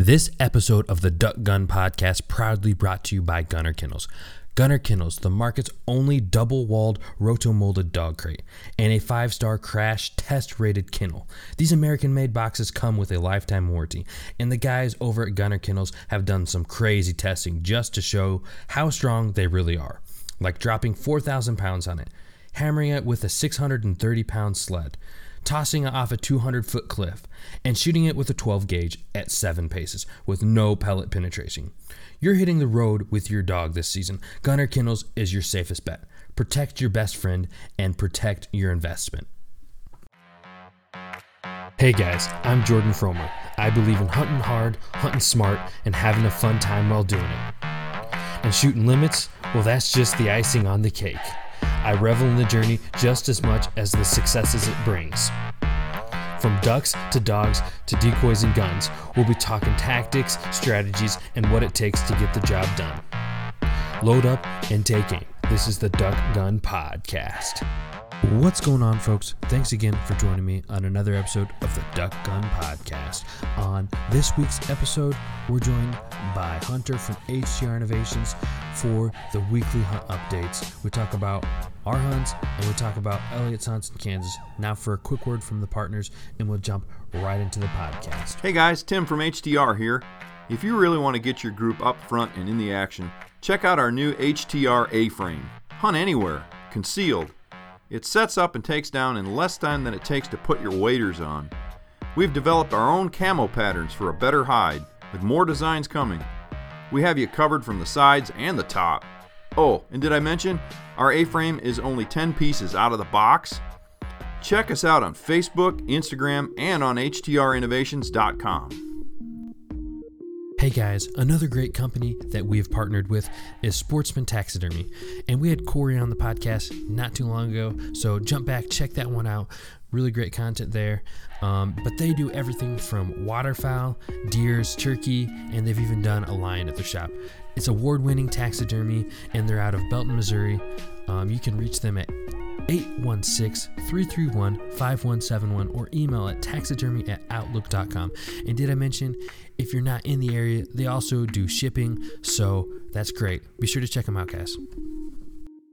This episode of the Duck Gun Podcast proudly brought to you by Gunner Kennels. Gunner Kennels, the market's only double walled roto-molded dog crate and a five star crash test rated kennel. These American made boxes come with a lifetime warranty, and the guys over at Gunner Kennels have done some crazy testing just to show how strong they really are. Like dropping 4,000 pounds on it, hammering it with a 630 pound sled tossing it off a 200 foot cliff, and shooting it with a 12 gauge at 7 paces with no pellet penetration. You're hitting the road with your dog this season. Gunner Kennels is your safest bet. Protect your best friend and protect your investment. Hey guys, I'm Jordan Fromer. I believe in hunting hard, hunting smart, and having a fun time while doing it. And shooting limits, well, that's just the icing on the cake. I revel in the journey just as much as the successes it brings. From ducks to dogs to decoys and guns, we'll be talking tactics, strategies, and what it takes to get the job done. Load up and take aim. This is the Duck Gun Podcast. What's going on, folks? Thanks again for joining me on another episode of the Duck Gun Podcast. On this week's episode, we're joined by Hunter from HTR Innovations for the weekly hunt updates. We talk about our hunts and we talk about Elliot's hunts in Kansas. Now, for a quick word from the partners, and we'll jump right into the podcast. Hey guys, Tim from HTR here. If you really want to get your group up front and in the action, check out our new HTR A frame. Hunt anywhere, concealed. It sets up and takes down in less time than it takes to put your waders on. We've developed our own camo patterns for a better hide, with more designs coming. We have you covered from the sides and the top. Oh, and did I mention our A frame is only 10 pieces out of the box? Check us out on Facebook, Instagram, and on HTRinnovations.com. Hey guys, another great company that we have partnered with is Sportsman Taxidermy. And we had Corey on the podcast not too long ago, so jump back, check that one out. Really great content there. Um, but they do everything from waterfowl, deers, turkey, and they've even done a lion at their shop. It's award winning taxidermy, and they're out of Belton, Missouri. Um, you can reach them at 816 331 5171 or email at taxidermy at outlook.com. And did I mention if you're not in the area, they also do shipping, so that's great. Be sure to check them out, guys.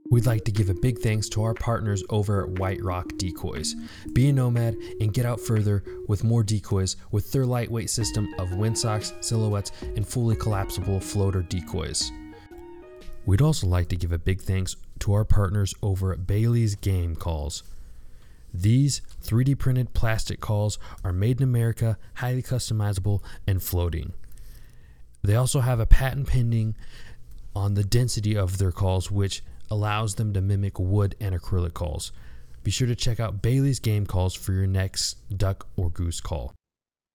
We'd like to give a big thanks to our partners over at White Rock Decoys. Be a nomad and get out further with more decoys with their lightweight system of windsocks, silhouettes, and fully collapsible floater decoys. We'd also like to give a big thanks to our partners over at Bailey's Game Calls. These 3D printed plastic calls are made in America, highly customizable, and floating. They also have a patent pending on the density of their calls, which allows them to mimic wood and acrylic calls. Be sure to check out Bailey's Game Calls for your next duck or goose call.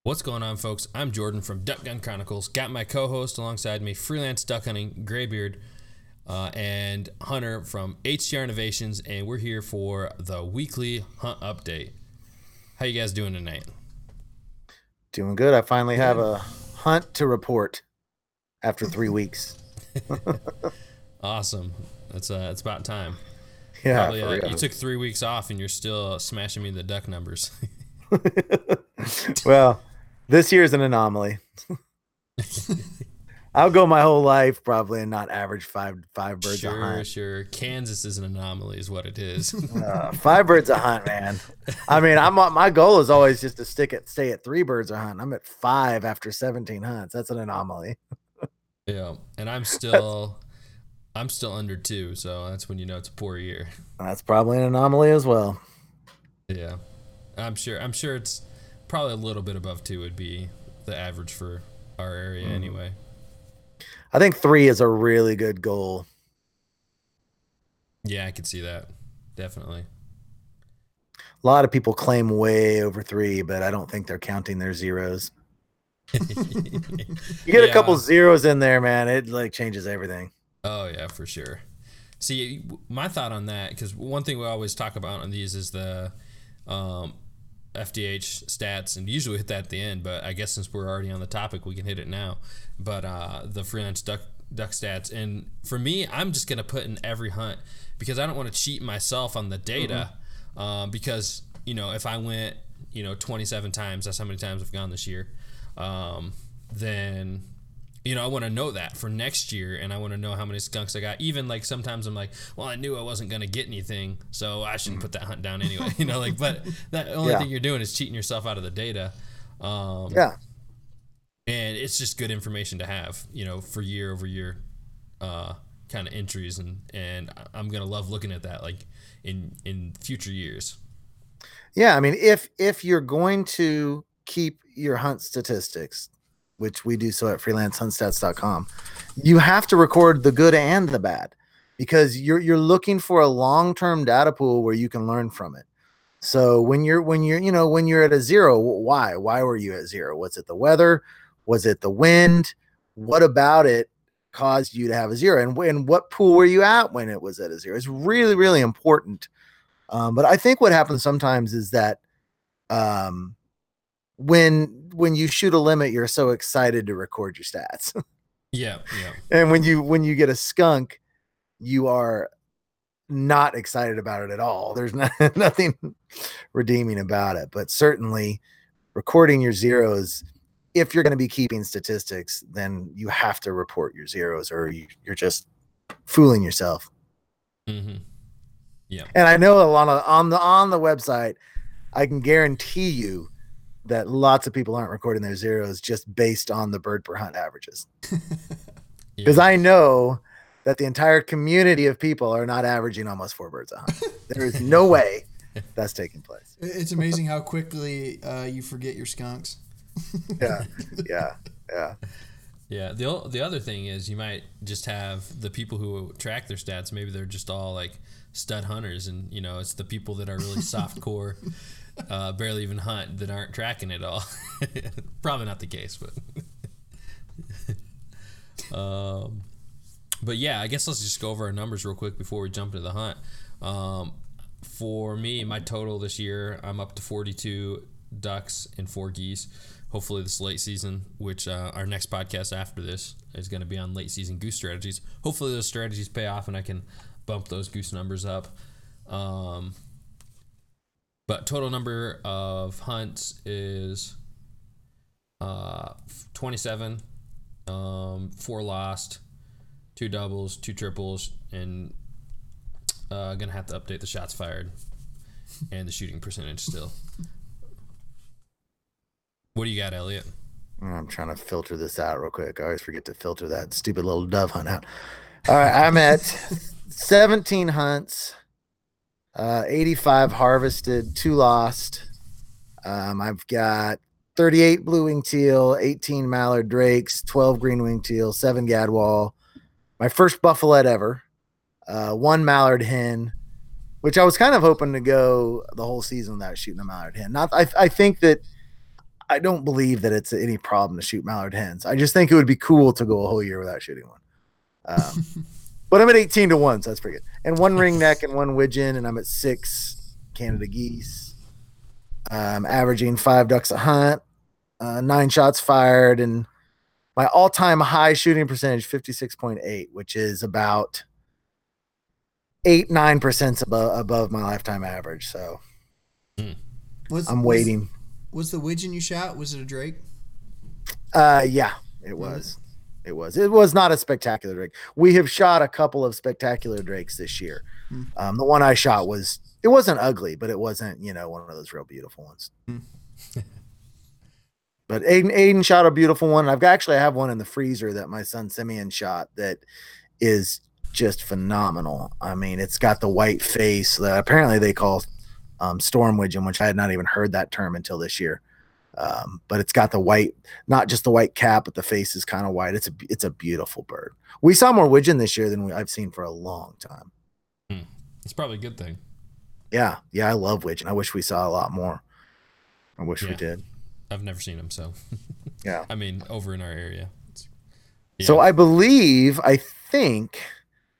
What's going on, folks? I'm Jordan from Duck Gun Chronicles. Got my co host alongside me, freelance duck hunting, Graybeard uh, and Hunter from HTR Innovations, and we're here for the weekly hunt update. How you guys doing tonight? Doing good. I finally have a hunt to report after three weeks. awesome. That's uh, it's about time. Yeah, Probably, uh, you took three weeks off, and you're still smashing me the duck numbers. well, this year is an anomaly. I'll go my whole life probably and not average five five birds sure, a hunt. Sure, sure. Kansas is an anomaly, is what it is. uh, five birds a hunt, man. I mean, I'm my goal is always just to stick at stay at three birds a hunt. I'm at five after 17 hunts. That's an anomaly. yeah, and I'm still. I'm still under two, so that's when you know it's a poor year. That's probably an anomaly as well. Yeah, I'm sure. I'm sure it's probably a little bit above two would be the average for our area mm. anyway. I think three is a really good goal. Yeah, I can see that. Definitely. A lot of people claim way over three, but I don't think they're counting their zeros. you get yeah. a couple zeros in there, man, it like changes everything. Oh yeah, for sure. See, my thought on that because one thing we always talk about on these is the um, FDH stats, and usually hit that at the end. But I guess since we're already on the topic, we can hit it now. But uh, the freelance duck duck stats, and for me, I'm just gonna put in every hunt because I don't want to cheat myself on the data. Mm-hmm. Um, because you know, if I went, you know, 27 times, that's how many times I've gone this year. Um, then you know, I want to know that for next year, and I want to know how many skunks I got. Even like sometimes I'm like, well, I knew I wasn't gonna get anything, so I shouldn't put that hunt down anyway. you know, like, but that only Yeah. thing you're doing is cheating yourself out of the data. Um, Yeah. and it's just good information to have, you know, for year over year, uh, kind of entries, and and I'm gonna love looking at that, like in in future years. Yeah, I mean, if if you're going to keep your hunt statistics, which we do so at freelancehuntstats.com, you have to record the good and the bad because you're you're looking for a long-term data pool where you can learn from it. So when you're when you're you know when you're at a zero, why why were you at zero? Was it the weather? Was it the wind? What about it caused you to have a zero? And when what pool were you at when it was at a zero? It's really really important. Um, but I think what happens sometimes is that um, when when you shoot a limit, you're so excited to record your stats, Yeah, yeah, and when you when you get a skunk, you are not excited about it at all. There's no, nothing redeeming about it. But certainly, recording your zeros, if you're going to be keeping statistics, then you have to report your zeros, or you, you're just fooling yourself. Mm-hmm. Yeah. And I know a lot of on the on the website, I can guarantee you that lots of people aren't recording their zeros just based on the bird per hunt averages. Because I know that the entire community of people are not averaging almost four birds a hunt. There is no way that's taking place. It's amazing how quickly uh, you forget your skunks. Yeah, yeah, yeah. Yeah. The the other thing is you might just have the people who track their stats. Maybe they're just all like stud hunters, and you know it's the people that are really soft core, uh, barely even hunt that aren't tracking it all. Probably not the case, but. um, but yeah, I guess let's just go over our numbers real quick before we jump into the hunt. Um, for me, my total this year, I'm up to 42 ducks and four geese. Hopefully, this late season, which uh, our next podcast after this is going to be on late season goose strategies. Hopefully, those strategies pay off and I can bump those goose numbers up. Um, but total number of hunts is uh, 27, um, four lost, two doubles, two triples, and uh, gonna have to update the shots fired and the shooting percentage still. What do you got, Elliot? I'm trying to filter this out real quick. I always forget to filter that stupid little dove hunt out. All right, I'm at 17 hunts, uh, 85 harvested, two lost. Um, I've got 38 blue wing teal, 18 mallard drakes, 12 green wing teal, seven gadwall. My first bufflehead ever, uh, one mallard hen, which I was kind of hoping to go the whole season without shooting a mallard hen. Not, I, I think that I don't believe that it's any problem to shoot mallard hens. I just think it would be cool to go a whole year without shooting one. Um, but I'm at 18 to 1, so that's pretty good. And one ring neck and one widgeon, and I'm at six Canada geese. I'm averaging five ducks a hunt, uh, nine shots fired, and my all time high shooting percentage 56.8, which is about eight, nine percent above, above my lifetime average. So Was, I'm was- waiting. Was, the widgeon you shot? Was it a drake? Uh, yeah, it was. It was. It was not a spectacular drake. We have shot a couple of spectacular drakes this year. Hmm. Um, the one I shot was. It wasn't ugly, but it wasn't you know one of those real beautiful ones. Hmm. but Aiden, Aiden shot a beautiful one. I've got, actually I have one in the freezer that my son Simeon shot that is just phenomenal. I mean, it's got the white face that apparently they call um, storm widgeon, which I had not even heard that term until this year. Um, but it's got the white, not just the white cap, but the face is kind of white. It's a it's a beautiful bird. We saw more widgeon this year than we, I've seen for a long time. It's probably a good thing. Yeah, yeah, I love widgeon. I wish we saw a lot more. I wish we did. I've never seen them, so Yeah. I mean, over in our area. It's- So. I believe, I think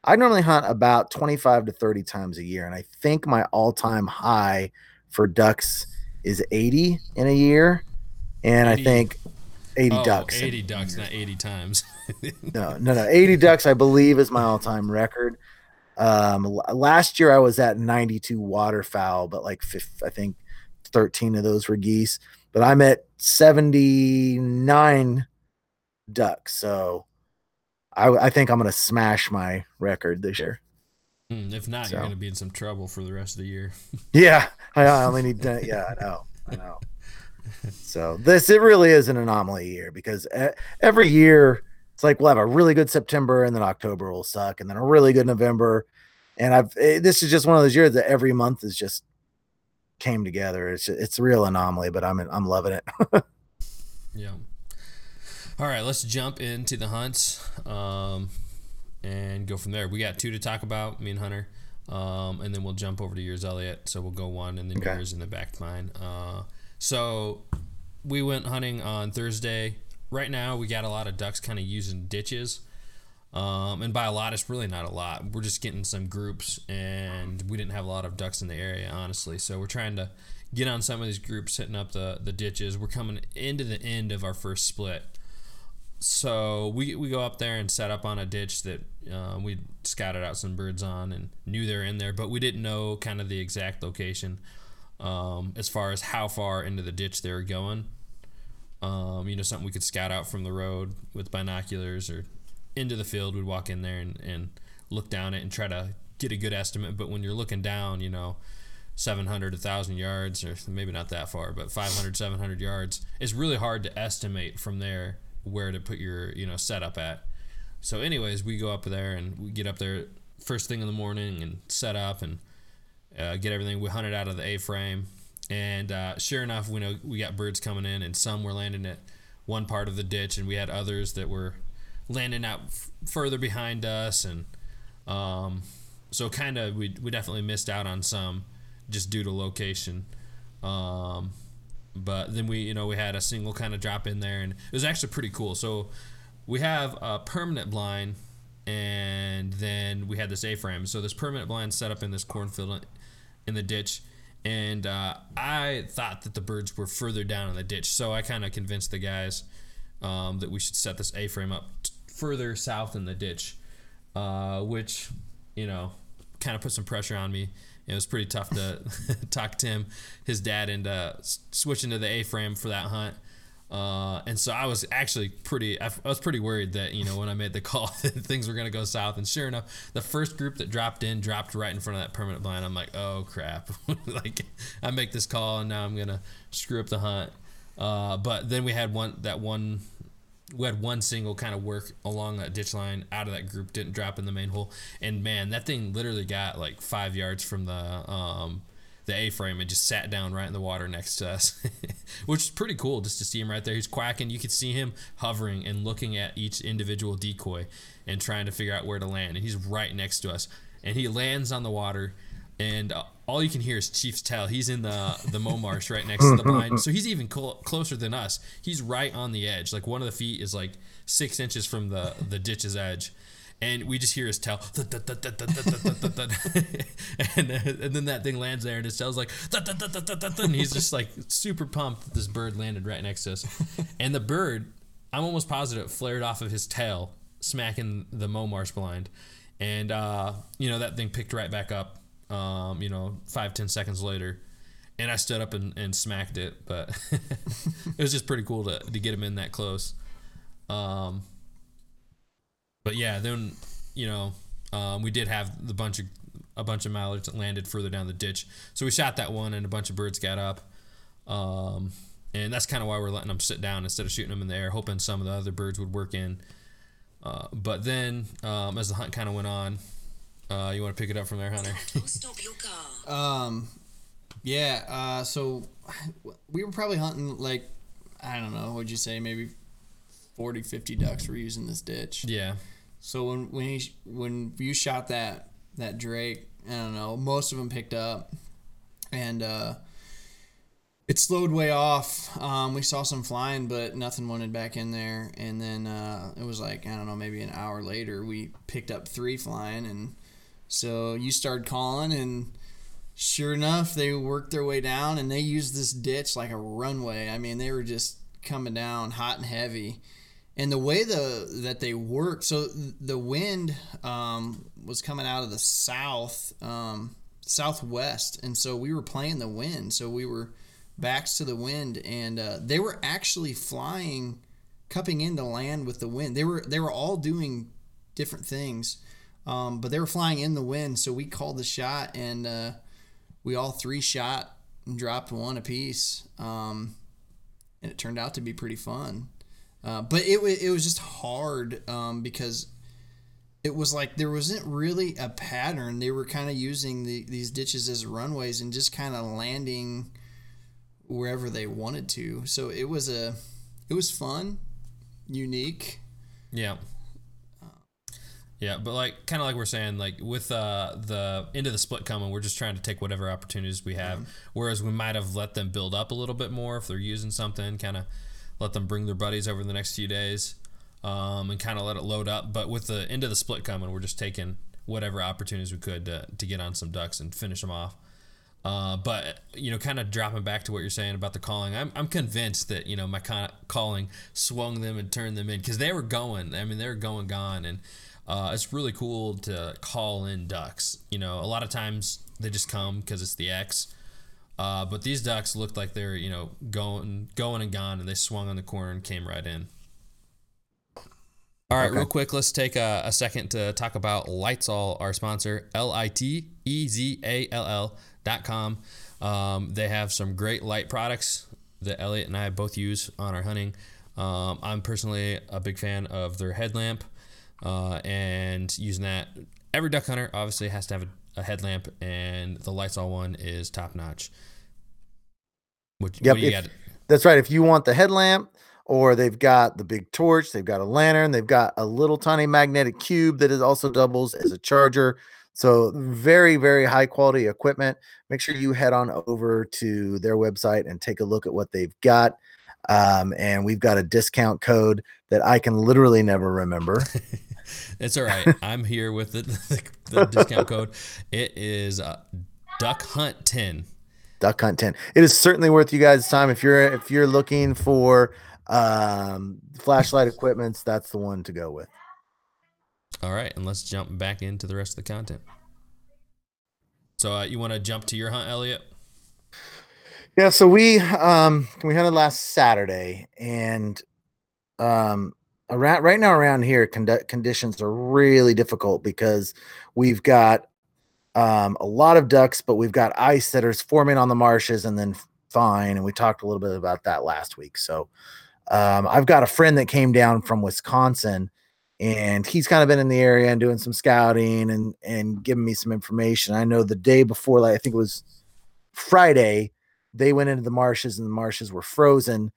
I normally hunt about 25 to 30 times a year. And I think my all time high for ducks is 80 in a year. And 80. I think 80 Oh, ducks. 80 ducks, not 80 times. No, no, no. 80 ducks, I believe, is my all time record. Um, last year I was at 92 waterfowl, but like I think 13 of those were geese. But I'm at 79 ducks. So I, I think I'm gonna smash my record this year. Mm, if not, So. you're going to be in some trouble for the rest of the year. Yeah, I I only need to. Yeah, I know. I know. So this it really is an anomaly year because every year it's like we'll have a really good September and then October will suck and then a really good November, and I've eh, this is just one of those years that every month is just came together. It's it's a real anomaly, but I'm I'm loving it. Yeah. All right, let's jump into the hunts um, and go from there. We got two to talk about, me and Hunter, um, and then we'll jump over to yours, Elliot. So we'll go one and then Okay. yours and then back to mine. Uh, so we went hunting on Thursday. Right now, we got a lot of ducks kind of using ditches. Um, and by a lot, it's really not a lot. We're just getting some groups, and we didn't have a lot of ducks in the area, honestly. So we're trying to get on some of these groups, hitting up the, the ditches. We're coming into the end of our first split. So we, we go up there and set up on a ditch that uh, we scouted out some birds on and knew they're in there, but we didn't know kind of the exact location um, as far as how far into the ditch they were going. Um, you know, something we could scout out from the road with binoculars or into the field. We'd walk in there and, and look down it and try to get a good estimate. But when you're looking down, you know, 700, 1,000 yards, or maybe not that far, but 500, 700 yards, it's really hard to estimate from there where to put your, you know, setup at. So, anyways, we go up there and we get up there first thing in the morning and set up and uh, get everything. We hunted out of the A frame, and uh, sure enough, we know we got birds coming in, and some were landing at one part of the ditch, and we had others that were landing out f- further behind us, and um, so kind of we we definitely missed out on some just due to location. Um, but then we you know we had a single kind of drop in there, and it was actually pretty cool. So we have a permanent blind and then we had this A-frame. So this permanent blind set up in this cornfield in the ditch, and uh, I thought that the birds were further down in the ditch. So I kind of convinced the guys um, that we should set this A-frame up t- further south in the ditch, uh, which you know kind of put some pressure on me. It was pretty tough to talk Tim, his dad, into switching to the A-frame for that hunt. Uh, and so I was actually pretty, I, was pretty worried that, you know, when I made the call that things were going to go south. And sure enough, the first group that dropped in dropped right in front of that permanent blind. I'm like, oh crap. like I make this call and now I'm going to screw up the hunt. Uh, but then we had one, that one, we had one single kind of work along that ditch line out of that group, didn't drop in the main hole. And man, that thing literally got like five yards from the, um, the A-frame and just sat down right in the water next to us, which is pretty cool just to see him right there. He's quacking. You could see him hovering and looking at each individual decoy and trying to figure out where to land. And he's right next to us. And he lands on the water, and uh, all you can hear is Chief's tail. He's in the the Momarsh right next to the blind, so he's even clo- closer than us. He's right on the edge. Like one of the feet is like six inches from the the ditch's edge and we just hear his tail, and, uh, and then that thing lands there, and his tail's like, and he's just like super pumped that this bird landed right next to us. And the bird, I'm almost positive, it flared off of his tail, smacking the Momarsh blind, and uh, you know that thing picked right back up. Um, you know, five ten seconds later, and I stood up and, and smacked it, but it was just pretty cool to to get him in that close. Um, but yeah, then you know um, we did have the bunch of a bunch of mallards that landed further down the ditch, so we shot that one, and a bunch of birds got up, um, and that's kind of why we're letting them sit down instead of shooting them in the air, hoping some of the other birds would work in. Uh, but then, um, as the hunt kind of went on, uh, you want to pick it up from there, Hunter? Stop your car. Um, yeah. Uh, so we were probably hunting like I don't know. What'd you say? Maybe 40, 50 ducks were using this ditch. yeah, So when when he, when you shot that that drake, I don't know. Most of them picked up, and uh, it slowed way off. Um, we saw some flying, but nothing wanted back in there. And then uh, it was like I don't know, maybe an hour later, we picked up three flying, and so you started calling, and sure enough, they worked their way down, and they used this ditch like a runway. I mean, they were just coming down hot and heavy and the way the that they worked so the wind um, was coming out of the south um, southwest and so we were playing the wind so we were backs to the wind and uh, they were actually flying cupping into land with the wind. They were they were all doing different things, um, but they were flying in the wind. So we called the shot, and uh, we all three shot and dropped one apiece, um, and it turned out to be pretty fun. Uh, but it it was just hard um, because it was like there wasn't really a pattern. They were kind of using the, these ditches as runways and just kind of landing wherever they wanted to. So it was a it was fun, unique. Yeah. Yeah, but like kind of like we're saying, like with uh, the end of the split coming, we're just trying to take whatever opportunities we have. Whereas we might have let them build up a little bit more if they're using something, kind of let them bring their buddies over the next few days, um, and kind of let it load up. But with the end of the split coming, we're just taking whatever opportunities we could to, to get on some ducks and finish them off. Uh, but you know, kind of dropping back to what you're saying about the calling, I'm, I'm convinced that you know my con- calling swung them and turned them in because they were going. I mean, they were going gone, and uh, it's really cool to call in ducks. You know, a lot of times they just come because it's the X. Uh, but these ducks looked like they're you know going going and gone, and they swung on the corner and came right in. All right, real quick, let's take a, a second to talk about LiteZall, our sponsor, L I T E Z A L L dot com. Um, they have some great light products that Elliot and I both use on our hunting. Um, I'm personally a big fan of their headlamp uh, and using that. Every duck hunter obviously has to have a, a headlamp, and the LiteZall one is top notch. What, Yep, what do you if- got? That's right. If you want the headlamp, or they've got the big torch, they've got a lantern, they've got a little tiny magnetic cube that is also doubles as a charger. So very, very high quality equipment. Make sure you head on over to their website and take a look at what they've got. Um, and we've got a discount code that I can literally never remember. It's all right. I'm here with the, the, the discount code. It is uh, Duck Hunt 10. duck hunt 10 it is certainly worth you guys time if you're if you're looking for um flashlight equipments that's the one to go with All right, and let's jump back into the rest of the content. So uh, you want to jump to your hunt, Elliot? yeah so we um we hunted last saturday and um around right now around here condi- conditions are really difficult because we've got um a lot of ducks but we've got ice that is forming on the marshes and then fine and we talked a little bit about that last week. So um i've got a friend that came down from wisconsin and he's kind of been in the area and doing some scouting and and giving me some information. I know the day before like i think it was friday they went into the marshes and the marshes were frozen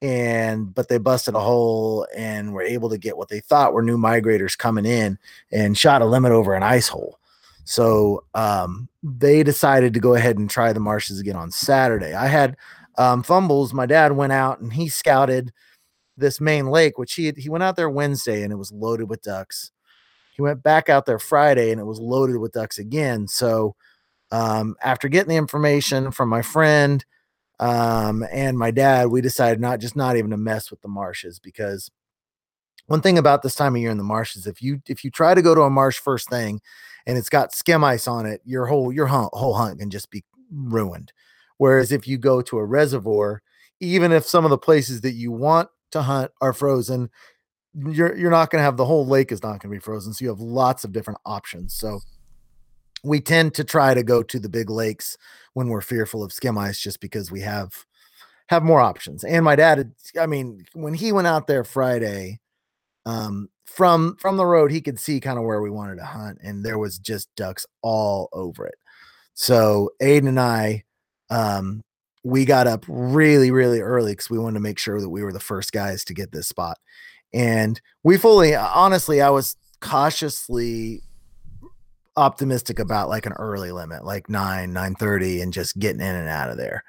and but they busted a hole and were able to get what they thought were new migrators coming in and shot a limit over an ice hole. So um, they decided to go ahead and try the marshes again on saturday. I had um, fumbles. My dad went out and he scouted this main lake which he had, he went out there wednesday and it was loaded with ducks. He went back out there friday and it was loaded with ducks again. So um, after getting the information from my friend um, and my dad, we decided not just not even to mess with the marshes because one thing about this time of year in the marshes, if you if you try to go to a marsh first thing and it's got skim ice on it, your whole your hunt, whole hunt can just be ruined. Whereas if you go to a reservoir, even if some of the places that you want to hunt are frozen, you're you're not going to have the whole lake is not going to be frozen. So you have lots of different options. So we tend to try to go to the big lakes when we're fearful of skim ice just because we have have more options. And my dad, I mean, when he went out there Friday, um, from from the road, he could see kind of where we wanted to hunt, and there was just ducks all over it. So Aiden and I, um, we got up really, really early because we wanted to make sure that we were the first guys to get this spot. And we fully, honestly, I was cautiously optimistic about like an early limit, like nine, nine thirty, and just getting in and out of there.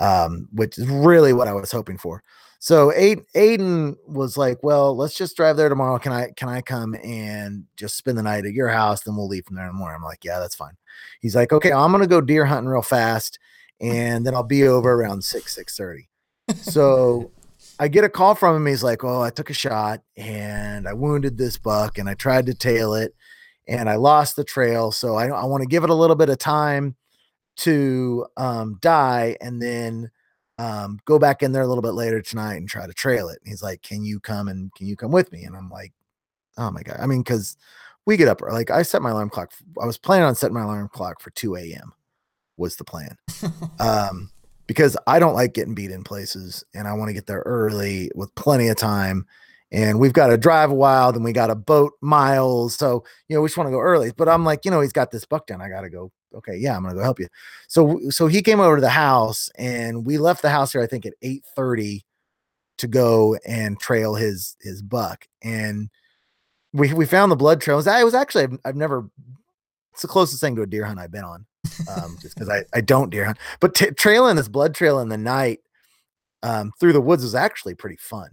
Um, which is really what I was hoping for. So Aiden, was like, "Well, let's just drive there tomorrow. Can I can I come and just spend the night at your house? Then we'll leave from there in the morning." I'm like, "Yeah, that's fine." He's like, "Okay, I'm gonna go deer hunting real fast, and then I'll be over around six six six thirty. So I get a call from him. He's like, "Oh, I took a shot and I wounded this buck, and I tried to tail it, and I lost the trail. So I I want to give it a little bit of time to um, die, and then um, go back in there a little bit later tonight and try to trail it. And he's like, Can you come and can you come with me? And I'm like, Oh my God. I mean, because we get up like I set my alarm clock. I was planning on setting my alarm clock for 2 a.m. was the plan. um, because I don't like getting beat in places and I want to get there early with plenty of time. And we've got to drive a while, then we got to boat miles. So, you know, we just want to go early. But I'm like, you know, he's got this buck down. I got to go. Okay, yeah, I'm gonna go help you. So so he came over to the house and we left the house here, I think at 8 30 to go and trail his his buck. And we we found the blood trails. I was actually I've, I've never it's the closest thing to a deer hunt I've been on um, just because I, I don't deer hunt. But t- trailing this blood trail in the night um, through the woods was actually pretty fun.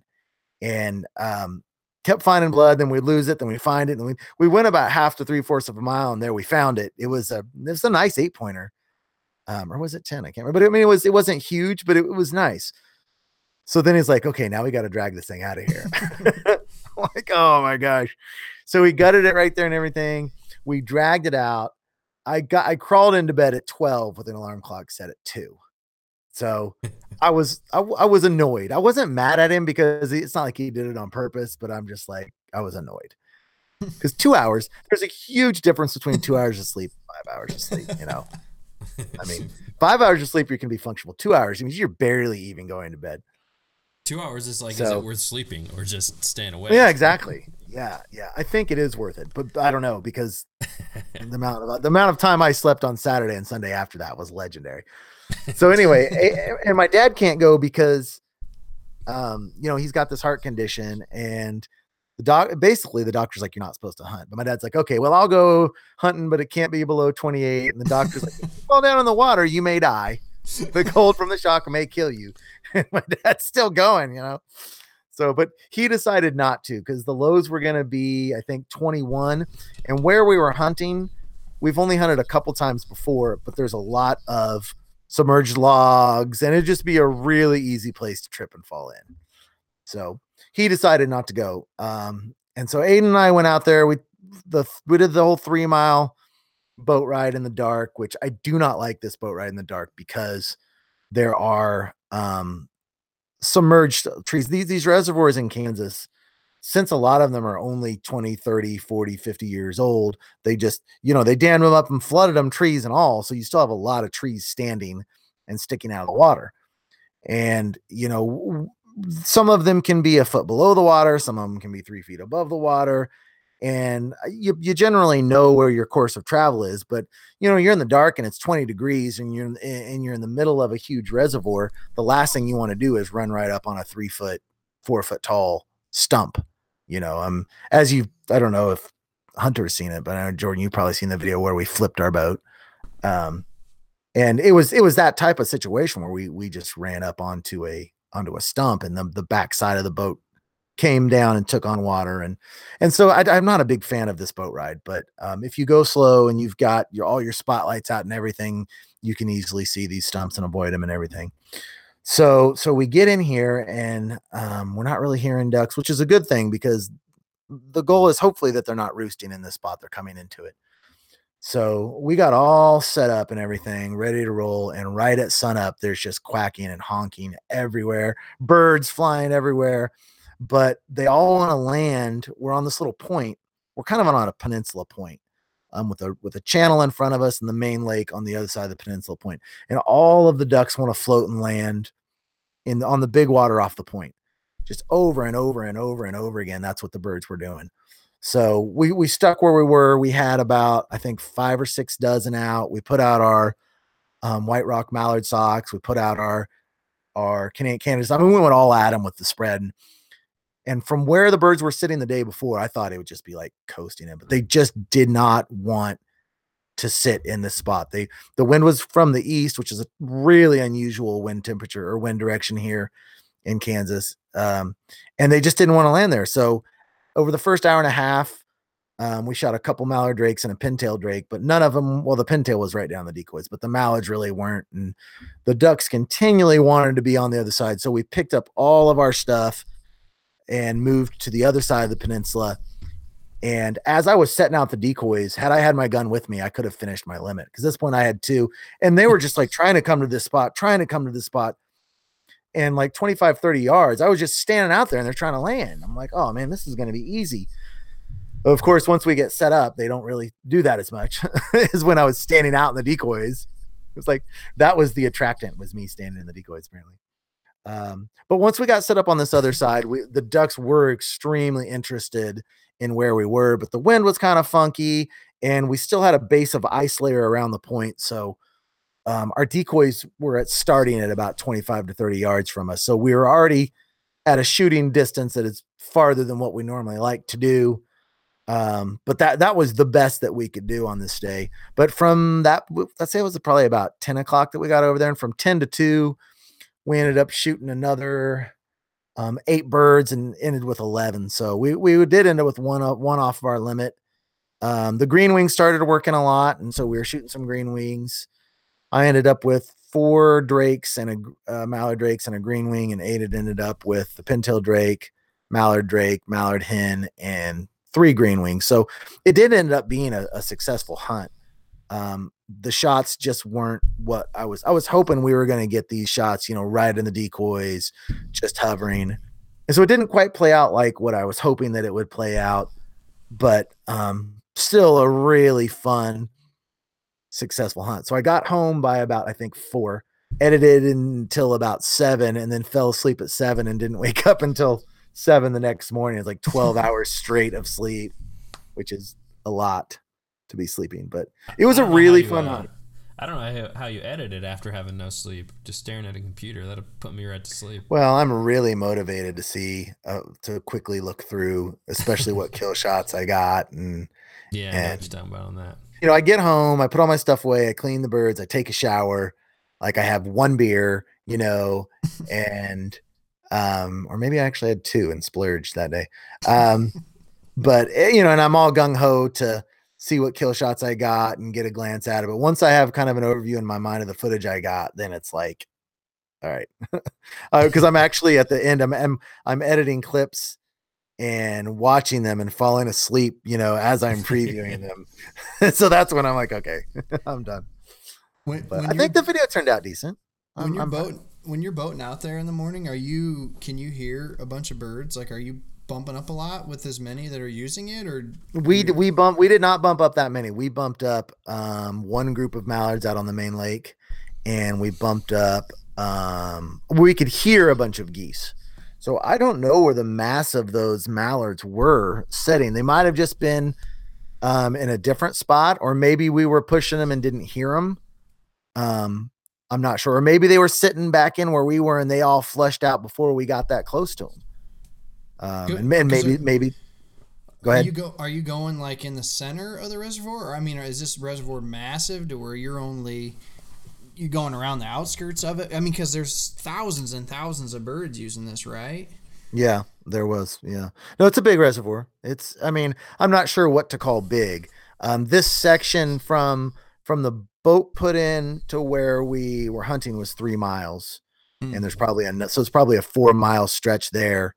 And um, kept finding blood, then we lose it, then we find it, and we we went about half to three fourths of a mile, and there we found it. It was a it was a nice eight pointer, um, or was it ten? I can't remember. But I mean, it was it wasn't huge, but it, it was nice. So then he's like, okay, now we got to drag this thing out of here. like, oh my gosh. So we gutted it right there and everything. We dragged it out. I got I crawled into bed at 12 with an alarm clock set at 2. So I was I, I was annoyed. I wasn't mad at him because it's not like he did it on purpose, but I'm just like I was annoyed. Because two hours, there's a huge difference between two hours of sleep, five hours of sleep, you know. I mean, five hours of sleep, you can be functional. Two hours, I mean, you're barely even going to bed. Two hours is like, is it worth sleeping or just staying away? Yeah, exactly. Yeah, yeah. I think it is worth it, but I don't know because the amount of the amount of time I slept on Saturday and Sunday after that was legendary. So anyway, and my dad can't go because, um, you know, he's got this heart condition, and the doc basically the doctor's like, you're not supposed to hunt. But my dad's like, okay, well, I'll go hunting, but it can't be below 28. And the doctor's like, if you fall down in the water, you may die. The cold from the shock may kill you. And my dad's still going, you know. So, but he decided not to because the lows were going to be, I think, 21. And where we were hunting, we've only hunted a couple times before, but there's a lot of submerged logs and it'd just be a really easy place to trip and fall in. So he decided not to go. Um, and so Aiden and I went out there. We the we did the whole three mile boat ride in the dark, which I do not like this boat ride in the dark because there are um submerged trees. These these reservoirs in Kansas, since a lot of them are only 20, 30, 40, 50 years old, they just, you know, they dammed them up and flooded them trees and all. So you still have a lot of trees standing and sticking out of the water. And, you know, some of them can be a foot below the water, some of them can be three feet above the water. And uh, you, you generally know where your course of travel is, but you know, you're in the dark and it's 20 degrees and you're and you're in the middle of a huge reservoir. The last thing you want to do is run right up on a three foot, four foot tall stump. You know, um, as you, I don't know if Hunter's seen it, but I know Jordan, you've probably seen the video where we flipped our boat. Um, and it was it was that type of situation where we we just ran up onto a onto a stump and the the back side of the boat came down and took on water and and so I, am not a big fan of this boat ride but um, if you go slow and you've got your all your spotlights out and everything you can easily see these stumps and avoid them and everything so so we get in here and um, we're not really hearing ducks which is a good thing because the goal is hopefully that they're not roosting in the spot they're coming into it so we got all set up and everything ready to roll. And right at sunup, there's just quacking and honking everywhere, birds flying everywhere. But they all want to land. We're on this little point. We're kind of on a peninsula point, um, with a with a channel in front of us and the main lake on the other side of the peninsula point. And all of the ducks want to float and land in on the big water off the point, just over and over and over and over again. That's what the birds were doing. So we we stuck where we were. We had about I think five or six dozen out. We put out our um, White Rock Mallard socks. We put out our our Canadian Canada's. I mean, we went all at them with the spread. And, and from where the birds were sitting the day before, I thought it would just be like coasting it, but they just did not want to sit in this spot. They the wind was from the east, which is a really unusual wind temperature or wind direction here in Kansas. Um, and they just didn't want to land there. So over the first hour and a half, um, we shot a couple mallard drakes and a pintail drake, but none of them. Well, the pintail was right down the decoys, but the mallards really weren't. And the ducks continually wanted to be on the other side, so we picked up all of our stuff and moved to the other side of the peninsula. And as I was setting out the decoys, had I had my gun with me, I could have finished my limit because this point I had two, and they were just like trying to come to this spot, trying to come to this spot. and like 25, 30 yards. I was just standing out there and they're trying to land. I'm like, oh man, this is going to be easy. Of course, once we get set up, they don't really do that as much as when I was standing out in the decoys. It was like that was the attractant was me standing in the decoys apparently. Um, but once we got set up on this other side, we the ducks were extremely interested in where we were, but the wind was kind of funky, and we still had a base of ice layer around the point. So um, our decoys were at starting at about 25 to 30 yards from us. So we were already at a shooting distance that is farther than what we normally like to do. Um, but that that was the best that we could do on this day. But from that, let's say it was probably about 10 o'clock that we got over there, and from 10 to 2, we ended up shooting another um, eight birds and ended with 11. So we we did end up with one one off of our limit. Um, the green wings started working a lot, and so we were shooting some green wings. I ended up with four drakes and a uh, mallard drakes and a green wing, and Ada ended up with the pintail drake, mallard drake, mallard hen, and three green wings. So it did end up being a, a successful hunt. Um, the shots just weren't what I was. I was hoping we were going to get these shots, you know, right in the decoys, just hovering, and so it didn't quite play out like what I was hoping that it would play out. But um, still, a really fun, successful hunt. So I got home by about I think four, edited until about seven, and then fell asleep at seven and didn't wake up until seven the next morning. It's like twelve hours straight of sleep, which is a lot to be sleeping. But it was a really fun uh, hunt. I don't know how you edited after having no sleep, just staring at a computer. That'll put me right to sleep. Well, I'm really motivated to see, uh, to quickly look through, especially what kill shots I got, and yeah, and, I talking about on that. You know, I get home, I put all my stuff away, I clean the birds, I take a shower, like I have one beer, you know, and um, or maybe I actually had two and splurged that day. Um, but eh, you know, and I'm all gung ho to see what kill shots I got and get a glance at it. But once I have kind of an overview in my mind of the footage I got, then it's like, all right, because uh, I'm actually at the end. I'm, I'm I'm editing clips and watching them and falling asleep, you know, as I'm previewing them. so that's when I'm like, okay, I'm done. When, when I think the video turned out decent. When I'm, you're I'm boat, when you're boating out there in the morning, are you? Can you hear a bunch of birds? Like, are you bumping up a lot with as many that are using it or we we bump we did not bump up that many. We bumped up um, one group of mallards out on the main lake and we bumped up um, we could hear a bunch of geese. So i don't know where the mass of those mallards were setting. They might have just been um, in a different spot or maybe we were pushing them and didn't hear them um, i'm not sure. Or maybe they were sitting back in where we were and they all flushed out before we got that close to them um, and, and maybe it, maybe go ahead. Are you go? Are you going like in the center of the reservoir, or I mean, is this reservoir massive to where you're only you're going around the outskirts of it? I mean, because there's thousands and thousands of birds using this, right? Yeah, there was. Yeah, no, it's a big reservoir. It's. I mean, I'm not sure what to call big. Um, this section from from the boat put in to where we were hunting was three miles, mm. and there's probably a so it's probably a four mile stretch there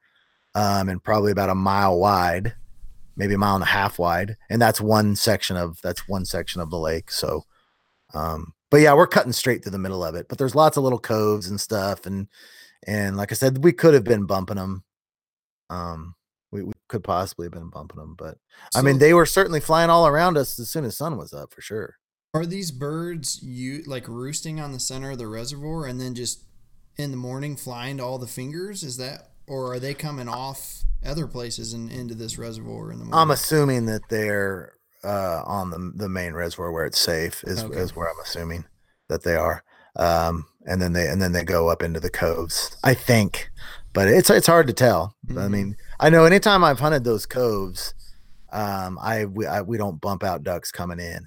um, and probably about a mile wide, maybe a mile and a half wide, and that's one section of that's one section of the lake. So, um, but yeah, we're cutting straight through the middle of it. But there's lots of little coves and stuff, and and like I said, we could have been bumping them. Um, we, we could possibly have been bumping them, but so, I mean, they were certainly flying all around us as soon as sun was up for sure. Are these birds you like roosting on the center of the reservoir and then just in the morning flying to all the fingers? Is that or are they coming off other places and into this reservoir in the morning? I'm assuming that they're uh, on the the main reservoir where it's safe is okay. is where I'm assuming that they are. Um, and then they and then they go up into the coves. I think, but it's it's hard to tell. Mm-hmm. I mean, I know anytime I've hunted those coves, um, I we, I we don't bump out ducks coming in.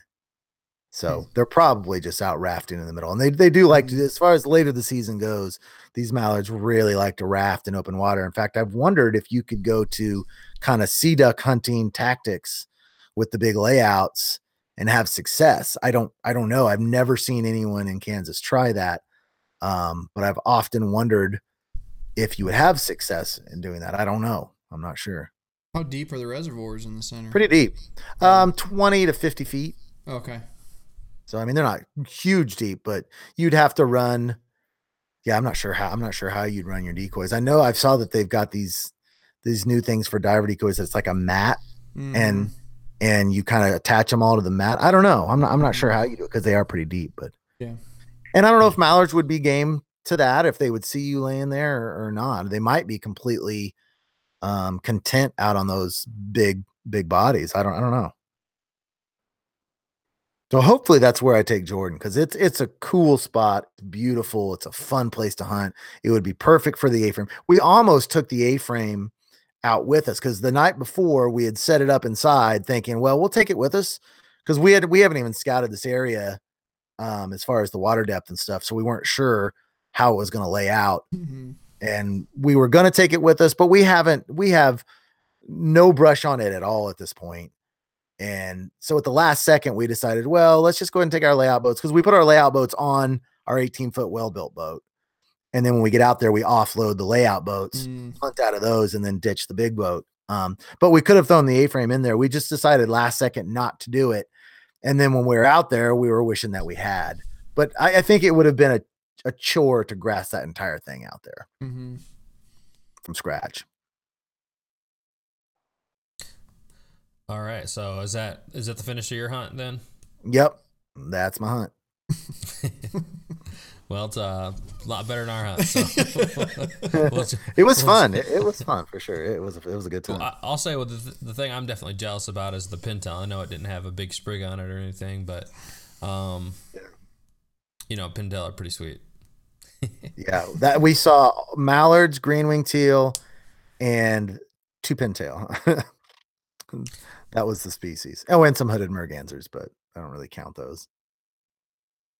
So they're probably just out rafting in the middle. And they, they do like to, mm-hmm. as far as later the season goes, these mallards really like to raft in open water. In fact, I've wondered if you could go to kind of sea duck hunting tactics with the big layouts and have success. I don't I don't know. I've never seen anyone in Kansas try that. Um, but I've often wondered if you would have success in doing that. I don't know. I'm not sure. How deep are the reservoirs in the center? Pretty deep. Um, 20 to 50 feet. Okay. So I mean, they're not huge deep, but you'd have to run yeah, I'm not sure how I'm not sure how you'd run your decoys. I know I've saw that they've got these these new things for diver decoys. It's like a mat Mm-hmm. and and you kind of attach them all to the mat. I don't know. I'm not I'm not sure how you do it because they are pretty deep, but Yeah. And I don't know if mallards would be game to that if they would see you laying there or, or not. They might be completely um content out on those big big bodies. I don't I don't know. So hopefully that's where I take Jordan because it's it's a cool spot, it's beautiful, it's a fun place to hunt. It would be perfect for the A-frame. We almost took the A-frame out with us because the night before we had set it up inside, thinking, well, we'll take it with us because we had we haven't even scouted this area um, as far as the water depth and stuff, so we weren't sure how it was going to lay out Mhm. and we were going to take it with us but we haven't we have no brush on it at all at this point and so at the last second we decided well let's just go ahead and take our layout boats because we put our layout boats on our 18 foot well built boat. And then when we get out there we offload the layout boats Mm, hunt out of those and then ditch the big boat. Um, but we could have thrown the a-frame in there. We just decided last second not to do it. And then when we were out there we were wishing that we had. But i, I think it would have been a, a chore to grass that entire thing out there. Mhm. from scratch. All right. So is that is that the finish of your hunt then? Yep, that's my hunt. Well, it's uh, a lot better than our hunt. So Well, It was well, fun. It, it was fun for sure. It was. A, it was a good time. Well, I- I'll say well, the, the thing I'm definitely jealous about is the pintail. I know it didn't have a big sprig on it or anything, but um, you know, pintail are pretty sweet. yeah, that we saw mallards, green wing teal, and two pintail. That was the species. Oh, and some hooded mergansers, but I don't really count those.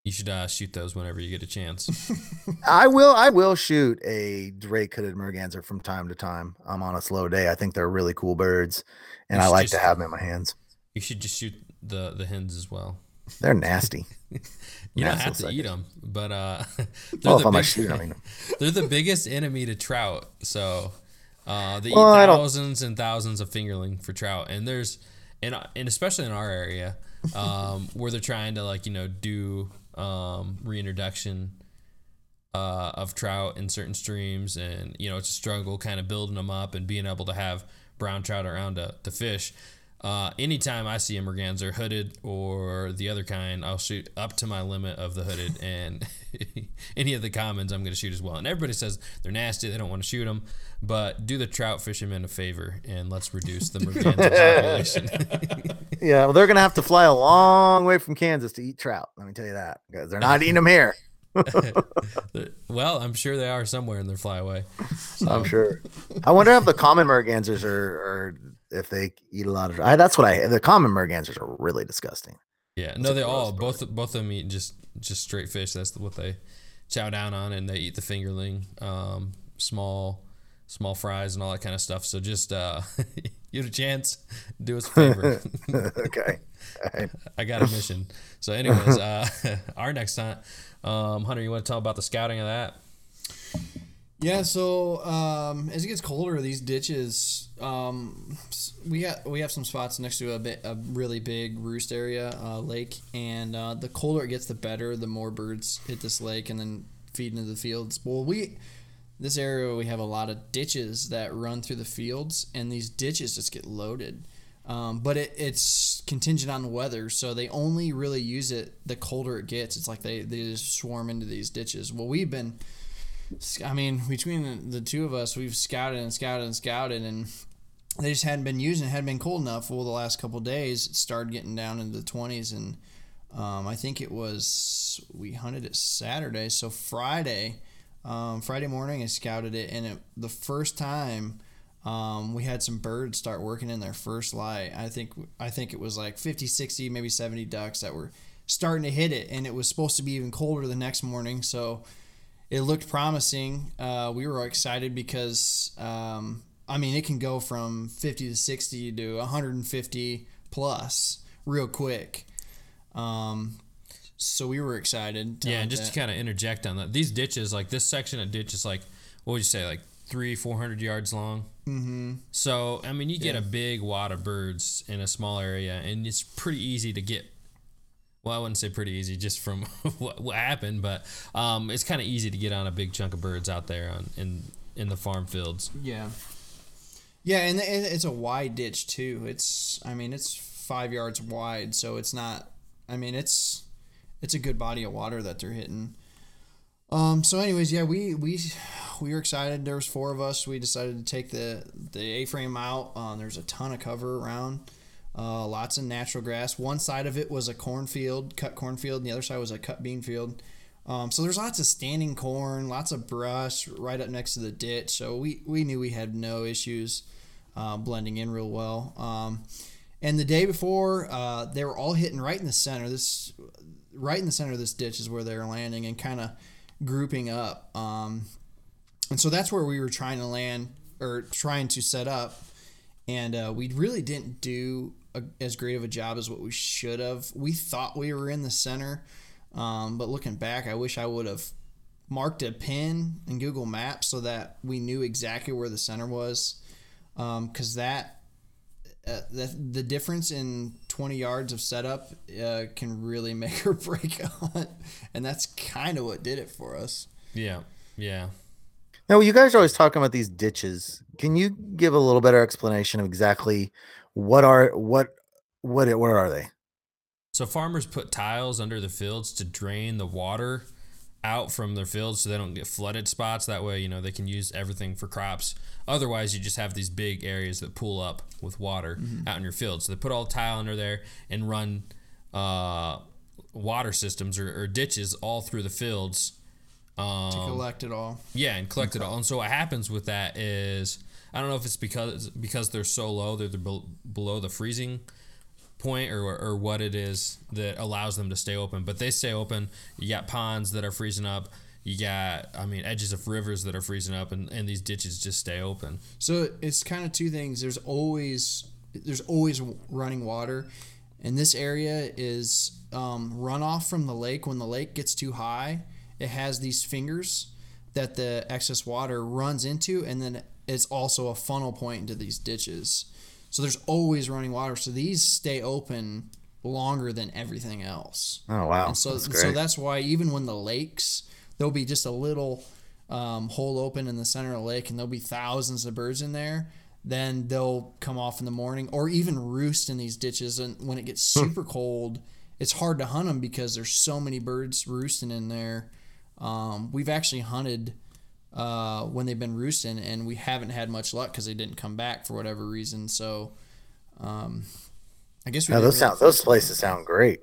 You should uh, shoot those whenever you get a chance. I will. I will shoot a Drake hooded merganser from time to time. I'm on a slow day. I think they're really cool birds, and I like to have them in my hands. You should just shoot the the hens as well. They're nasty. You don't have to eat them, but uh, they're, Well, if the big- shooter, I mean, they're the biggest enemy to trout. So uh, they Well, eat thousands and thousands of fingerling for trout, and there's and and especially in our area um, where they're trying to like you know do um, reintroduction uh, of trout in certain streams, and you know it's a struggle kind of building them up and being able to have brown trout around to, to fish. Uh, anytime I see a merganser hooded or the other kind, I'll shoot up to my limit of the hooded, and any of the commons I'm going to shoot as well. And everybody says they're nasty; they don't want to shoot them, but do the trout fishermen a favor and let's reduce the merganser population. Yeah, well, they're gonna have to fly a long way from Kansas to eat trout. Let me tell you that because they're not eating them here. well, I'm sure they are somewhere in their flyaway. I'm sure. I wonder if the common mergansers are, are if they eat a lot of. I, that's what I. The common mergansers are really disgusting. Yeah, a no, they all bird. both both of them eat just just straight fish. That's what they chow down on, and they eat the fingerling, um, small small fries, and all that kind of stuff. So just uh, you have a chance, do us a favor. okay. Right. I got a mission. So, anyways, uh, our next hunt, um, Hunter, you want to tell about the scouting of that? Yeah, so um, as it gets colder, these ditches, um, we got we have some spots next to a bit a really big roost area uh, lake, and uh, the colder it gets, the better. The more birds hit this lake and then feed into the fields. Well, we this area we have a lot of ditches that run through the fields, and these ditches just get loaded. Um, but it, it's contingent on the weather, so they only really use it the colder it gets. It's like they, they just swarm into these ditches. Well, we've been I mean, between the, two of us, we've scouted and scouted and scouted, and they just hadn't been using. It hadn't been cold enough. Well, the last couple days, it started getting down into the twenties, and um, I think it was we hunted it Saturday. So Friday, um, Friday morning, I scouted it, and it, the first time um, we had some birds start working in their first light. I think I think it was like 50, 60, maybe 70 ducks that were starting to hit it, and it was supposed to be even colder the next morning. So it looked promising. Uh, we were excited because um, I mean it can go from 50 to 60 to 150 plus real quick. Um, so we were excited. Yeah, and just that. to kind of interject on that, these ditches, like this section of ditch is like, what would you say, like three, four hundred yards long? Mm-hmm. So I mean, you get a big wad of birds in a small area, and it's pretty easy to get Well, I wouldn't say pretty easy, just from what, what happened, but um, it's kind of easy to get on a big chunk of birds out there on in in the farm fields. Yeah. Yeah, and it's a wide ditch too. It's I mean it's five yards wide, so it's not. I mean it's it's a good body of water that they're hitting. Um. So, anyways, yeah, we we we were excited. There was four of us. We decided to take the the A frame out. Um, there's a ton of cover around. Uh, lots of natural grass. One side of it was a cornfield, cut cornfield, and the other side was a cut bean field. Um, so there's lots of standing corn, lots of brush right up next to the ditch. So we, we knew we had no issues uh, blending in real well. Um, and the day before, uh, they were all hitting right in the center. This right in the center of this ditch is where they were landing and kind of grouping up. Um, and so that's where we were trying to land or trying to set up. And uh, we really didn't do a, as great of a job as what we should have. We thought we were in the center, um, but looking back, I wish I would have marked a pin in Google Maps so that we knew exactly where the center was. Because that, uh, the, the difference in 20 yards of setup uh, can really make or break a hunt. And that's kind of what did it for us. Yeah, yeah. Now, you guys are always talking about these ditches. Can you give a little better explanation of exactly what are what what where are they? So farmers put tiles under the fields to drain the water out from their fields so they don't get flooded spots. That way, you know, they can use everything for crops. Otherwise, you just have these big areas that pool up with water out in your field. So they put all the tile under there and run uh, water systems or, or ditches all through the fields. Um, To collect it all. yeah, and collect it all. And so what happens with that is I don't know if it's because because they're so low, they're, they're below the freezing point or, or what it is that allows them to stay open. But they stay open. You got ponds that are freezing up. You got, I mean, edges of rivers that are freezing up, and, and these ditches just stay open. So it's kind of two things. There's always there's always running water, and this area is um, runoff from the lake. When the lake gets too high, it has these fingers that the excess water runs into, and then it's also a funnel point into these ditches. So there's always running water. So these stay open longer than everything else. Oh wow, And so, that's so that's why even when the lakes, there'll be just a little um, hole open in the center of the lake, and there'll be thousands of birds in there. Then they'll come off in the morning, or even roost in these ditches. And when it gets Hmm. super cold, it's hard to hunt them because there's so many birds roosting in there. Um, we've actually hunted uh, when they've been roosting, and we haven't had much luck because they didn't come back for whatever reason. So, um, I guess we Now, didn't those really sound those focus on places sound great.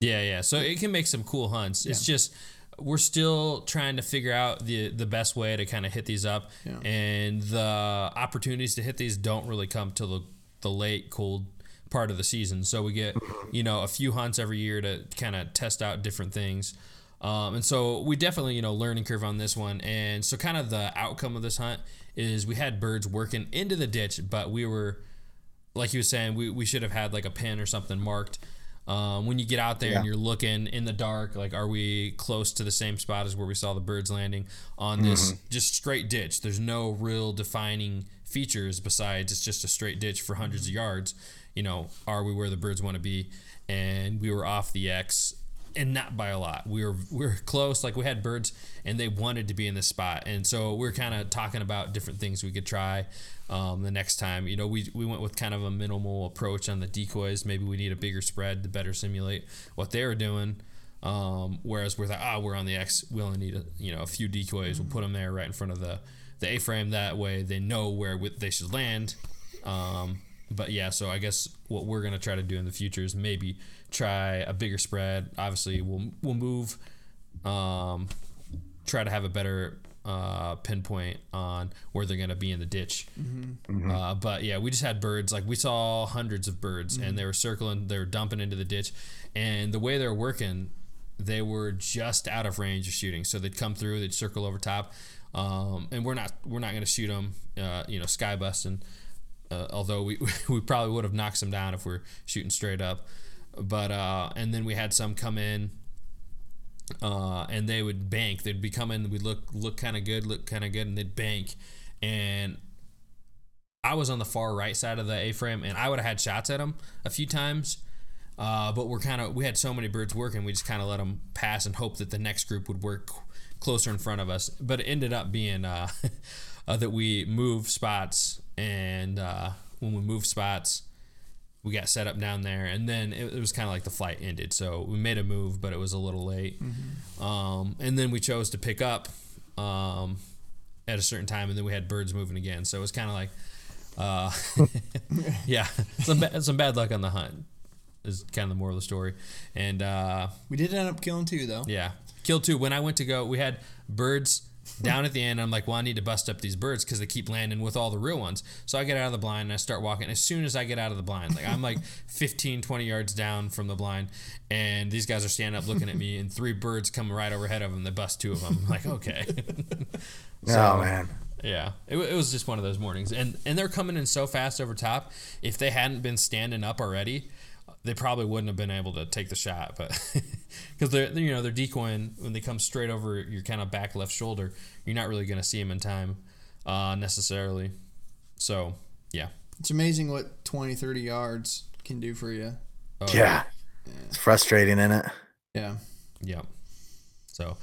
Yeah, yeah. So it can make some cool hunts. It's just we're still trying to figure out the the best way to kind of hit these up, Yeah. and the opportunities to hit these don't really come till the the late cold part of the season. So we get you know a few hunts every year to kind of test out different things. Um, and so we definitely, you know, learning curve on this one. And so kind of the outcome of this hunt is we had birds working into the ditch, but we were like he was saying, we, we should have had like a pin or something marked. Um, when you get out there and you're looking in the dark, like, are we close to the same spot as where we saw the birds landing on this just straight ditch? There's no real defining features besides it's just a straight ditch for hundreds of yards. You know, are we where the birds want to be? And we were off the X and not by a lot. We were we were close. Like we had birds, and they wanted to be in this spot, and so we are kind of talking about different things we could try um, the next time. You know, we we went with kind of a minimal approach on the decoys. Maybe we need a bigger spread to better simulate what they were doing. Um, whereas we're like, ah, we're on the X, we only need a you know a few decoys. We'll put them there right in front of the the A frame. That way, they know where they should land. Um, but yeah, so I guess what we're gonna try to do in the future is maybe try a bigger spread. Obviously, we'll we'll move, um, try to have a better uh, pinpoint on where they're gonna be in the ditch. Uh, but yeah, we just had birds. Like we saw hundreds of birds, and they were circling. They were dumping into the ditch, and the way they were working, they were just out of range of shooting. So they'd come through, they'd circle over top, um, and we're not we're not gonna shoot them. Uh, you know, sky busting. Uh, although we we probably would have knocked some down if we're shooting straight up, but uh, and then we had some come in, uh, and they would bank. They'd be coming. We'd look look kind of good, look kind of good, and they'd bank. And I was on the far right side of the A frame, and I would have had shots at them a few times. Uh, but we're kind of we had so many birds working, we just kind of let them pass and hope that the next group would work closer in front of us. But it ended up being uh, uh, that we moved spots, and uh, when we moved spots, we got set up down there, and then it, it was kind of like the flight ended. So we made a move, but it was a little late. Um, and then we chose to pick up um, at a certain time, and then we had birds moving again. So it was kind of like, uh, yeah, some ba- some bad luck on the hunt is kind of the moral of the story. And uh, We did end up killing two though. yeah, killed two. When I went to go, we had birds down at the end. I'm like, well, I need to bust up these birds because they keep landing with all the real ones. So I get out of the blind and I start walking. As soon as I get out of the blind, like I'm like 15, 20 yards down from the blind, and these guys are standing up looking at me, and three birds come right overhead of them. They bust two of them. I'm like, okay. oh man. Yeah, it, it was just one of those mornings, and and they're coming in so fast over top. If they hadn't been standing up already, they probably wouldn't have been able to take the shot. But because they're they're, you know they're decoying when they come straight over your kind of back left shoulder, you're not really going to see them in time uh, necessarily. So yeah, It's amazing what 20, 30 yards can do for you. Oh, Yeah. It's frustrating, isn't it? Yeah. Yeah. So,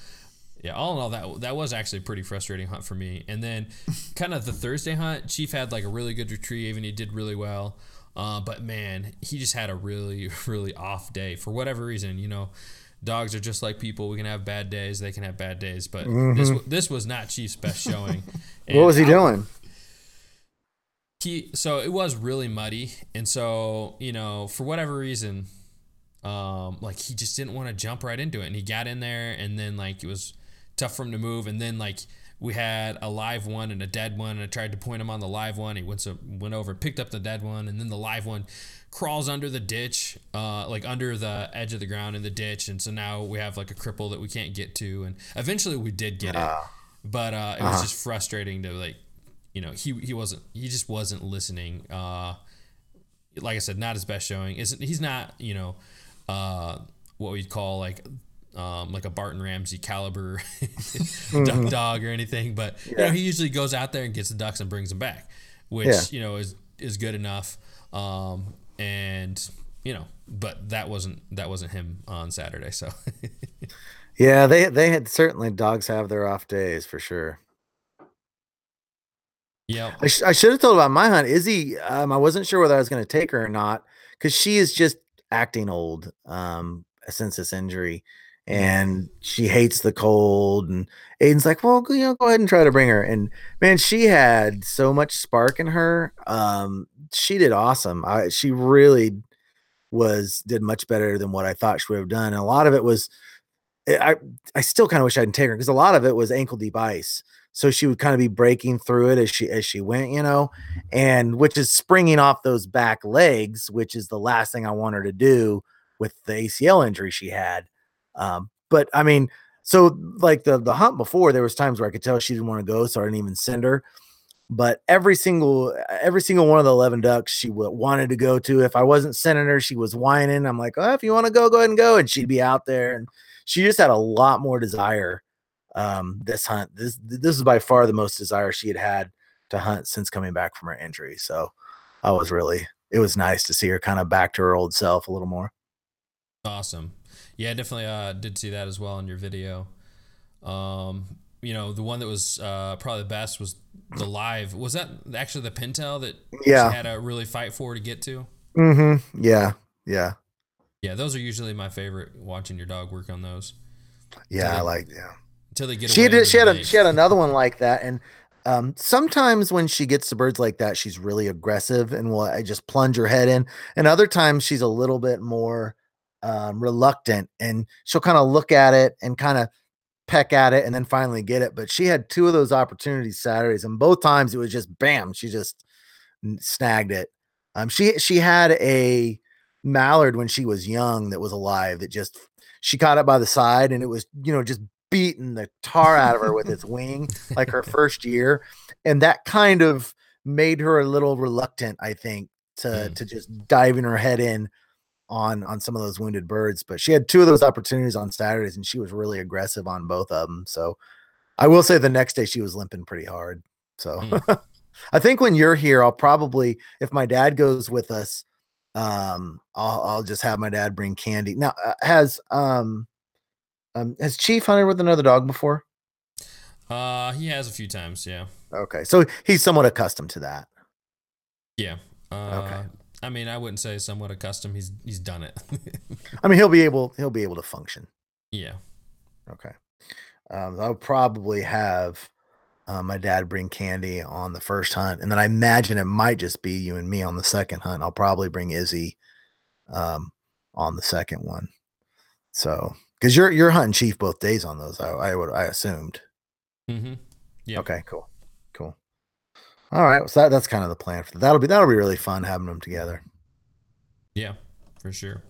yeah, all in all, that that was actually a pretty frustrating hunt for me. And then, kind of the Thursday hunt, Chief had like a really good retrieve and he did really well. Uh, but man, he just had a really, really off day for whatever reason. You know, dogs are just like people. We can have bad days. They can have bad days. But this wa- this was not Chief's best showing. What was he I- doing? he so it was really muddy and so you know for whatever reason um like he just didn't want to jump right into it and he got in there and then like it was tough for him to move and then like we had a live one and a dead one and I tried to point him on the live one. He went so went over picked up the dead one and then the live one crawls under the ditch uh like under the edge of the ground in the ditch. And so now we have like a cripple that we can't get to and eventually we did get it. But uh it was just frustrating to like you know he he wasn't he just wasn't listening. Uh like i said not his best showing. Isn't he's not you know uh what we'd call like um like a barton ramsey caliber duck dog or anything but you know he usually goes out there and gets the ducks and brings them back which Yeah. you know is is good enough um and you know but that wasn't that wasn't him on saturday so Yeah, they they had certainly dogs have their off days for sure. yeah I, sh- I should have told about my hunt. Izzy, um, I wasn't sure whether I was going to take her or not because she is just acting old um, since this injury, and she hates the cold. And Aiden's like, "Well, you know, go ahead and try to bring her." And man, she had so much spark in her. Um, she did awesome. I, she really was did much better than what I thought she would have done. And a lot of it was, I I still kind of wish I didn't take her because a lot of it was ankle deep ice so she would kind of be breaking through it as she as she went you know and which is springing off those back legs which is the last thing i want her to do with the acl injury she had um but i mean so like the the hunt before there was times where i could tell she didn't want to go so i didn't even send her but every single every single one of the 11 ducks she w- wanted to go to if i wasn't sending her she was whining i'm like oh if you want to go go ahead and go and she'd be out there and she just had a lot more desire um, this hunt. This this is by far the most desire she had had to hunt since coming back from her injury. So I was really it was nice to see her kind of back to her old self a little more. Awesome. Yeah, definitely uh, did see that as well in your video. Um, you know, the one that was uh, probably the best was the live. Was that actually the pintail that Yeah. she had to really fight for to get to? Mm-hmm. Yeah. Yeah. Yeah, those are usually my favorite. Watching your dog work on those Yeah. I like yeah. until they get. She away did she had a she had another one like that. And um sometimes when she gets the birds like that, she's really aggressive and will I just plunge her head in. And other times she's a little bit more um reluctant and she'll kind of look at it and kind of peck at it and then finally get it. But she had two of those opportunities Saturdays, and both times it was just bam, she just snagged it. Um, she she had a mallard when she was young that was alive that just she caught it by the side and it was you know just beating the tar out of her with its wing like her first year, and that kind of made her a little reluctant, I think, to Mm. to just diving her head in on on some of those wounded birds but she had two of those opportunities on saturdays and she was really aggressive on both of them so i will say the next day she was limping pretty hard so Mm. i think when you're here i'll probably if my dad goes with us Um, I'll I'll just have my dad bring candy. Now, uh, has um, um has Chief hunted with another dog before? Uh, he has a few times. Yeah. Okay, so he's somewhat accustomed to that. Yeah. Uh, Okay. I mean, I wouldn't say somewhat accustomed. He's he's done it. I mean, he'll be able he'll be able to function. yeah. Okay. Um, I'll probably have uh, my dad bring candy on the first hunt, and then I imagine it might just be you and me on the second hunt. I'll probably bring Izzy um, on the second one. So, because you're you're hunting chief both days on those, I, I would I assumed. Mm-hmm. Yeah. Okay, cool, cool. All right, so that, that's kind of the plan for that'll be that'll be really fun having them together. Yeah, for sure.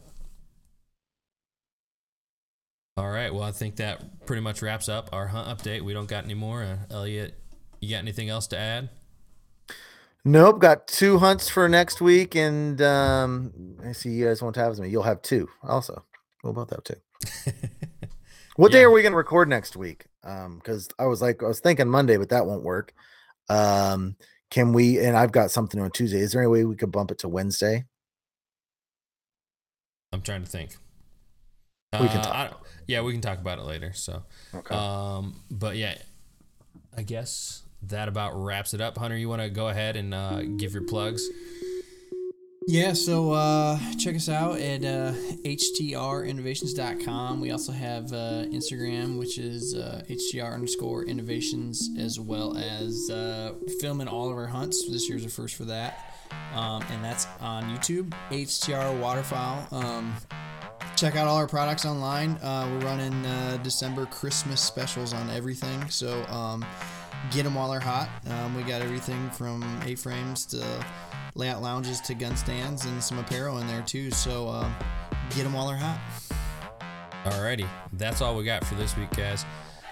All right. Well, I think that pretty much wraps up our hunt update. We don't got any more. Uh, Elliot, you got anything else to add? Nope, got two hunts for next week, and um, I see you guys won't have as many. You'll have two also. We'll both have two. What day are we going to record next week? Um, because I was like, I was thinking Monday, but that won't work. Um, can we? And I've got something on Tuesday. Is there any way we could bump it to Wednesday? I'm trying to think. We can Uh, talk I- yeah, we can talk about it later. So, Okay. um, but yeah, I guess that about wraps it up. Hunter, you want to go ahead and uh, give your plugs? Yeah, so uh, check us out at uh, htrinnovations.com. We also have uh, Instagram, which is uh, htr underscore innovations, as well as uh, filming all of our hunts. This year's a first for that. Um, and that's on YouTube, HTR Waterfowl. Um, check out all our products online. Uh, we're running uh, December Christmas specials on everything. So um, get them while they're hot. Um, we got everything from A-frames to layout lounges to gun stands and some apparel in there too. So um, get them while they're hot. Alrighty, that's all we got for this week, guys.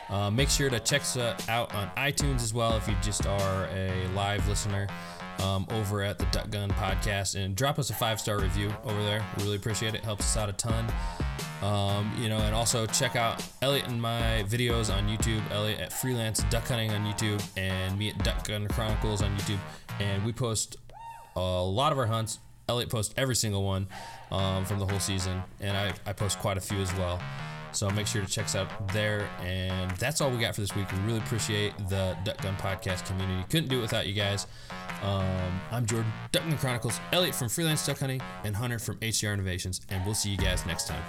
Uh, make sure to check us uh, out on iTunes as well if you just are a live listener um, over at the Duck Gun Podcast and drop us a five star review over there. We really appreciate it. Helps us out a ton. Um, you know, and also check out Elliot and my videos on YouTube. Elliot at Freelance Duck Hunting on YouTube, and me at Duck Gun Chronicles on YouTube. And we post a lot of our hunts. Elliot posts every single one um, from the whole season, and I, I post quite a few as well. So make sure to check us out there. And that's all we got for this week. We really appreciate the Duck Gun Podcast community. Couldn't do it without you guys. Um, I'm Jordan, Duck Gun Chronicles, Elliot from Freelance Duck Hunting, and Hunter from HTR Innovations. And we'll see you guys next time.